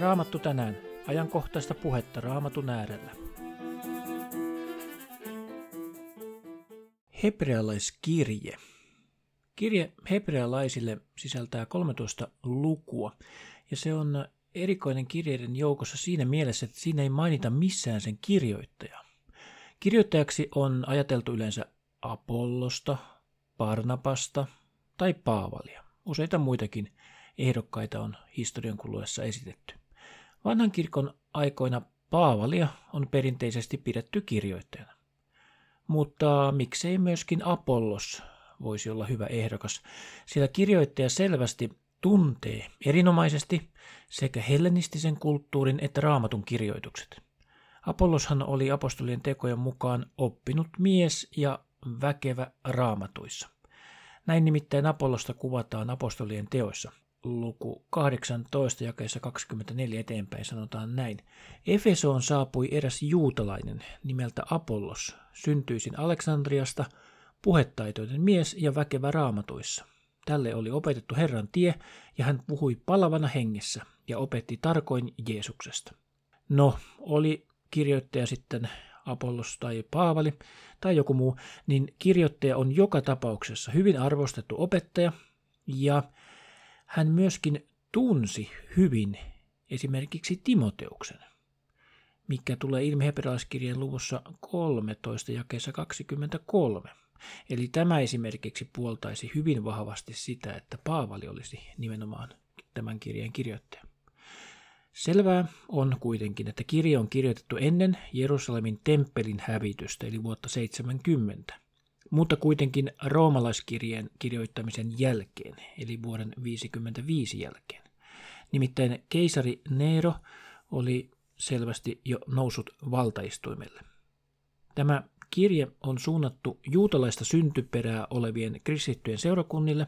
Raamattu tänään. Ajankohtaista puhetta Raamatun äärellä. Hebrealaiskirje. Kirje hebrealaisille sisältää 13 lukua, ja se on erikoinen kirjeiden joukossa siinä mielessä, että siinä ei mainita missään sen kirjoittajaa. Kirjoittajaksi on ajateltu yleensä Apollosta, Barnabasta tai Paavalia. Useita muitakin ehdokkaita on historian kuluessa esitetty. Vanhan kirkon aikoina Paavalia on perinteisesti pidetty kirjoittajana. Mutta miksei myöskin Apollos voisi olla hyvä ehdokas, sillä kirjoittaja selvästi tuntee erinomaisesti sekä hellenistisen kulttuurin että raamatun kirjoitukset. Apolloshan oli apostolien tekojen mukaan oppinut mies ja väkevä raamatuissa. Näin nimittäin Apollosta kuvataan apostolien teoissa. Luku 18 jakeessa 24 eteenpäin sanotaan näin. Efesoon saapui eräs juutalainen nimeltä Apollos, syntyisin Aleksandriasta, puhetaitoinen mies ja väkevä raamatuissa. Tälle oli opetettu Herran tie, ja hän puhui palavana hengessä ja opetti tarkoin Jeesuksesta. No, oli kirjoittaja sitten Apollos tai Paavali tai joku muu, niin kirjoittaja on joka tapauksessa hyvin arvostettu opettaja ja hän myöskin tunsi hyvin esimerkiksi Timoteuksen, mikä tulee ilmi hebrealaiskirjeen luvussa 13 jakeessa 23. Eli tämä esimerkiksi puoltaisi hyvin vahvasti sitä, että Paavali olisi nimenomaan tämän kirjeen kirjoittaja. Selvää on kuitenkin, että kirja on kirjoitettu ennen Jerusalemin temppelin hävitystä, eli vuotta 70, mutta kuitenkin roomalaiskirjeen kirjoittamisen jälkeen, eli vuoden 55 jälkeen. Nimittäin keisari Nero oli selvästi jo nousut valtaistuimelle. Tämä Kirje on suunnattu juutalaista syntyperää olevien kristittyjen seurakunnille,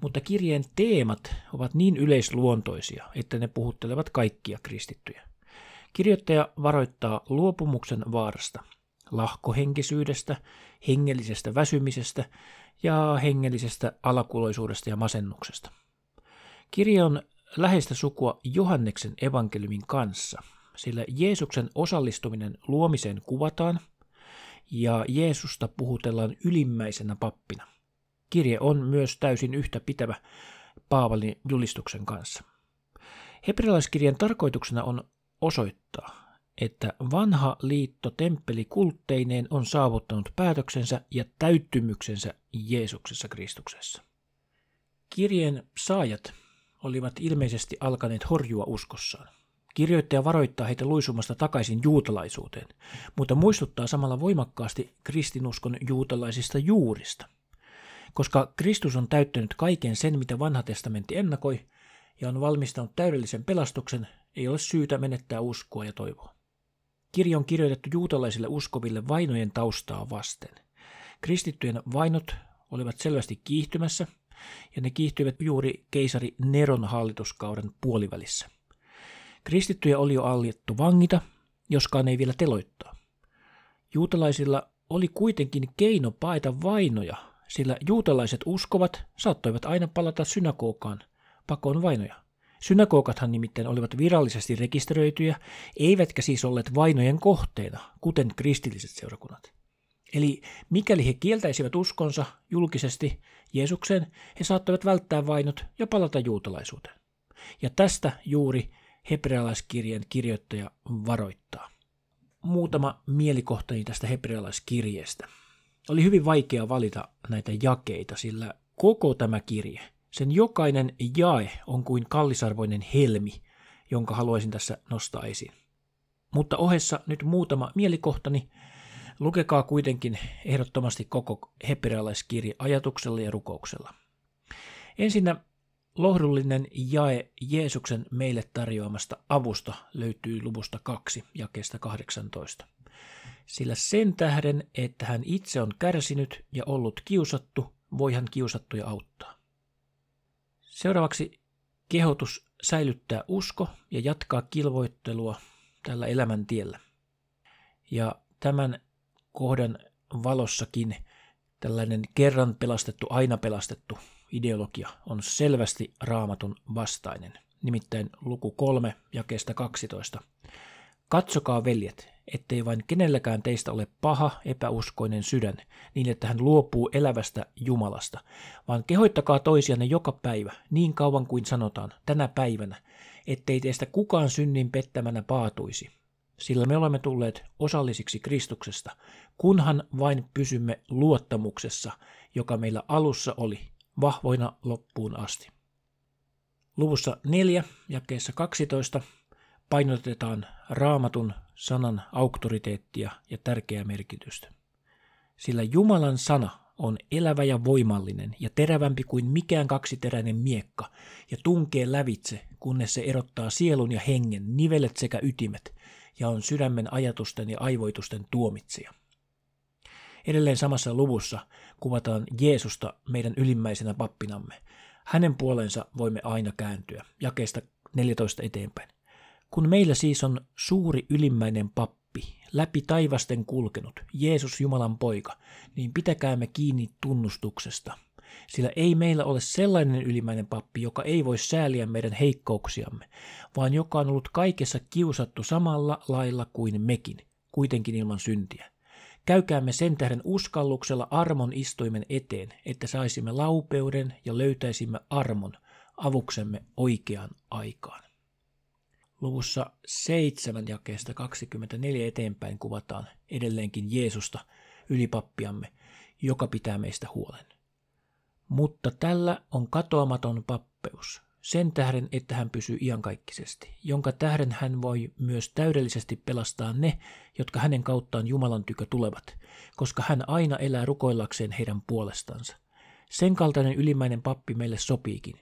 mutta kirjeen teemat ovat niin yleisluontoisia, että ne puhuttelevat kaikkia kristittyjä. Kirjoittaja varoittaa luopumuksen vaarasta, lahkohenkisyydestä, hengellisestä väsymisestä ja hengellisestä alakuloisuudesta ja masennuksesta. Kirja on läheistä sukua Johanneksen evankeliumin kanssa, sillä Jeesuksen osallistuminen luomiseen kuvataan – ja Jeesusta puhutellaan ylimmäisenä pappina. Kirje on myös täysin yhtä pitävä Paavalin julistuksen kanssa. Hebrealaiskirjan tarkoituksena on osoittaa, että vanha liitto temppeli kultteineen on saavuttanut päätöksensä ja täyttymyksensä Jeesuksessa Kristuksessa. Kirjeen saajat olivat ilmeisesti alkaneet horjua uskossaan. Kirjoittaja varoittaa heitä luisumasta takaisin juutalaisuuteen, mutta muistuttaa samalla voimakkaasti kristinuskon juutalaisista juurista. Koska Kristus on täyttänyt kaiken sen, mitä vanha testamentti ennakoi, ja on valmistanut täydellisen pelastuksen, ei ole syytä menettää uskoa ja toivoa. Kirja on kirjoitettu juutalaisille uskoville vainojen taustaa vasten. Kristittyjen vainot olivat selvästi kiihtymässä, ja ne kiihtyivät juuri keisari Neron hallituskauden puolivälissä. Kristittyjä oli jo aljettu vangita, joskaan ei vielä teloittaa. Juutalaisilla oli kuitenkin keino paeta vainoja, sillä juutalaiset uskovat saattoivat aina palata synagogaan pakoon vainoja. Synagogathan nimittäin olivat virallisesti rekisteröityjä, eivätkä siis olleet vainojen kohteena, kuten kristilliset seurakunnat. Eli mikäli he kieltäisivät uskonsa julkisesti Jeesukseen, he saattoivat välttää vainot ja palata juutalaisuuteen. Ja tästä juuri hebrealaiskirjan kirjoittaja varoittaa. Muutama mielikohtani tästä hebrealaiskirjeestä. Oli hyvin vaikea valita näitä jakeita, sillä koko tämä kirje, sen jokainen jae on kuin kallisarvoinen helmi, jonka haluaisin tässä nostaa esiin. Mutta ohessa nyt muutama mielikohtani. Lukekaa kuitenkin ehdottomasti koko hebrealaiskirja ajatuksella ja rukouksella. Ensinnä Lohdullinen jae Jeesuksen meille tarjoamasta avusta löytyy luvusta 2 jakeesta 18. Sillä sen tähden, että hän itse on kärsinyt ja ollut kiusattu, voi hän kiusattuja auttaa. Seuraavaksi kehotus säilyttää usko ja jatkaa kilvoittelua tällä elämäntiellä. Ja tämän kohdan valossakin tällainen kerran pelastettu, aina pelastettu ideologia on selvästi raamatun vastainen. nimittäin luku 3 ja kestä 12. Katsokaa veljet, ettei vain kenelläkään teistä ole paha, epäuskoinen sydän, niin että hän luopuu elävästä Jumalasta, vaan kehoittakaa toisianne joka päivä, niin kauan kuin sanotaan, tänä päivänä, ettei teistä kukaan synnin pettämänä paatuisi. Sillä me olemme tulleet osallisiksi Kristuksesta, kunhan vain pysymme luottamuksessa, joka meillä alussa oli, vahvoina loppuun asti. Luvussa 4, jakeessa 12 painotetaan raamatun sanan auktoriteettia ja tärkeää merkitystä. Sillä Jumalan sana on elävä ja voimallinen ja terävämpi kuin mikään kaksiteräinen miekka ja tunkee lävitse, kunnes se erottaa sielun ja hengen, nivelet sekä ytimet ja on sydämen ajatusten ja aivoitusten tuomitsija. Edelleen samassa luvussa kuvataan Jeesusta meidän ylimmäisenä pappinamme. Hänen puolensa voimme aina kääntyä, jakeesta 14 eteenpäin. Kun meillä siis on suuri ylimmäinen pappi, läpi taivasten kulkenut, Jeesus Jumalan poika, niin pitäkäämme kiinni tunnustuksesta. Sillä ei meillä ole sellainen ylimmäinen pappi, joka ei voi sääliä meidän heikkouksiamme, vaan joka on ollut kaikessa kiusattu samalla lailla kuin mekin, kuitenkin ilman syntiä. Käykäämme sen tähden uskalluksella armon istuimen eteen, että saisimme laupeuden ja löytäisimme armon avuksemme oikeaan aikaan. Luvussa 7 jakeesta 24 eteenpäin kuvataan edelleenkin Jeesusta, ylipappiamme, joka pitää meistä huolen. Mutta tällä on katoamaton pappeus, sen tähden, että hän pysyy iankaikkisesti, jonka tähden hän voi myös täydellisesti pelastaa ne, jotka hänen kauttaan Jumalan tykö tulevat, koska hän aina elää rukoillakseen heidän puolestansa. Sen kaltainen ylimmäinen pappi meille sopiikin,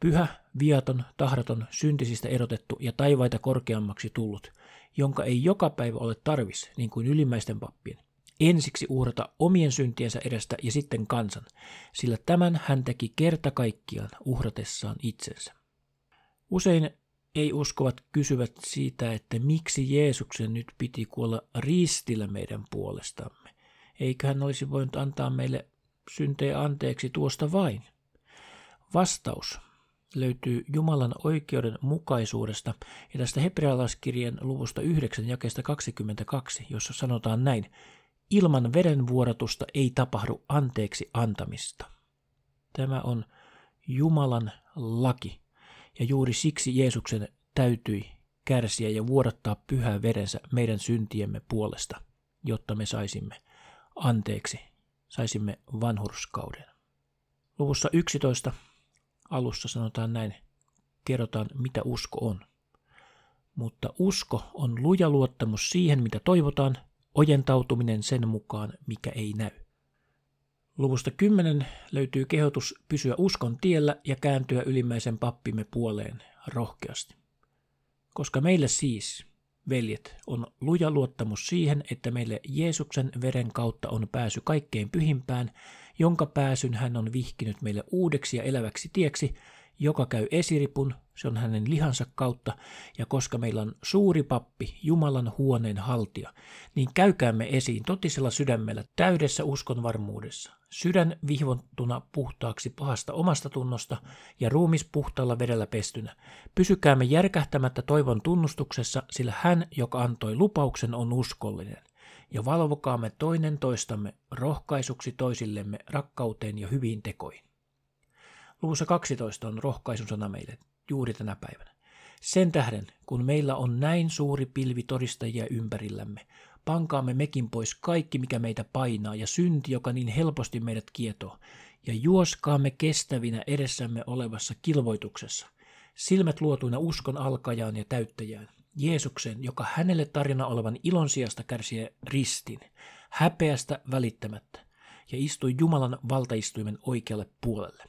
Pyhä, viaton, tahraton, syntisistä erotettu ja taivaita korkeammaksi tullut, jonka ei joka päivä ole tarvis, niin kuin ylimmäisten pappien, ensiksi uhrata omien syntiensä edestä ja sitten kansan, sillä tämän hän teki kerta kaikkiaan uhratessaan itsensä. Usein ei-uskovat kysyvät siitä, että miksi Jeesuksen nyt piti kuolla ristillä meidän puolestamme. Eikö hän olisi voinut antaa meille syntejä anteeksi tuosta vain? Vastaus löytyy Jumalan oikeuden mukaisuudesta ja tästä hebrealaiskirjan luvusta 9 jakeesta 22, jossa sanotaan näin, ilman verenvuodatusta ei tapahdu anteeksi antamista. Tämä on Jumalan laki, ja juuri siksi Jeesuksen täytyi kärsiä ja vuodattaa pyhää verensä meidän syntiemme puolesta, jotta me saisimme anteeksi, saisimme vanhurskauden. Luvussa 11 alussa sanotaan näin, kerrotaan mitä usko on. Mutta usko on luja luottamus siihen, mitä toivotaan, ojentautuminen sen mukaan, mikä ei näy. Luvusta 10 löytyy kehotus pysyä uskon tiellä ja kääntyä ylimmäisen pappimme puoleen rohkeasti. Koska meille siis, veljet, on luja luottamus siihen, että meille Jeesuksen veren kautta on pääsy kaikkein pyhimpään, jonka pääsyn hän on vihkinyt meille uudeksi ja eläväksi tieksi, joka käy esiripun, se on hänen lihansa kautta, ja koska meillä on suuri pappi, Jumalan huoneen haltija, niin käykäämme esiin totisella sydämellä täydessä uskon varmuudessa, sydän vihvontuna puhtaaksi pahasta omasta tunnosta ja ruumis puhtaalla vedellä pestynä. Pysykäämme järkähtämättä toivon tunnustuksessa, sillä hän, joka antoi lupauksen, on uskollinen ja valvokaamme toinen toistamme rohkaisuksi toisillemme rakkauteen ja hyviin tekoihin. Luvussa 12 on rohkaisun sana meille juuri tänä päivänä. Sen tähden, kun meillä on näin suuri pilvi todistajia ympärillämme, pankaamme mekin pois kaikki, mikä meitä painaa, ja synti, joka niin helposti meidät kietoo, ja juoskaamme kestävinä edessämme olevassa kilvoituksessa, silmät luotuina uskon alkajaan ja täyttäjään, Jeesuksen, joka hänelle tarjona olevan ilon sijasta kärsi ristin, häpeästä välittämättä, ja istui Jumalan valtaistuimen oikealle puolelle.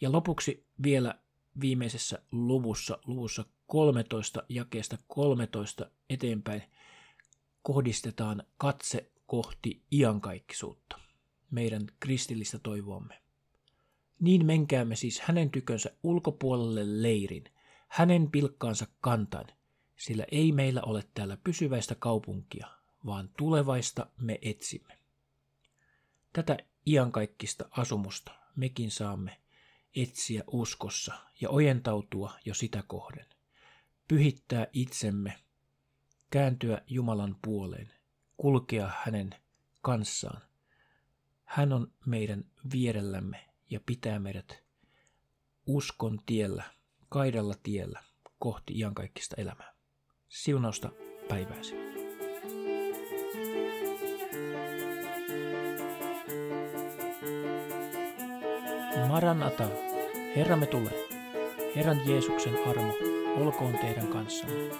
Ja lopuksi vielä viimeisessä luvussa, luvussa 13 jakeesta 13 eteenpäin, kohdistetaan katse kohti iankaikkisuutta, meidän kristillistä toivoamme. Niin menkäämme siis hänen tykönsä ulkopuolelle leirin, hänen pilkkaansa kantain, sillä ei meillä ole täällä pysyväistä kaupunkia, vaan tulevaista me etsimme. Tätä iankaikkista asumusta mekin saamme etsiä uskossa ja ojentautua jo sitä kohden. Pyhittää itsemme, kääntyä Jumalan puoleen, kulkea hänen kanssaan. Hän on meidän vierellämme ja pitää meidät uskon tiellä, kaidalla tiellä kohti iankaikkista elämää. Siunausta päivääsi. Maranata, Herramme tulee. Herran Jeesuksen armo olkoon teidän kanssanne.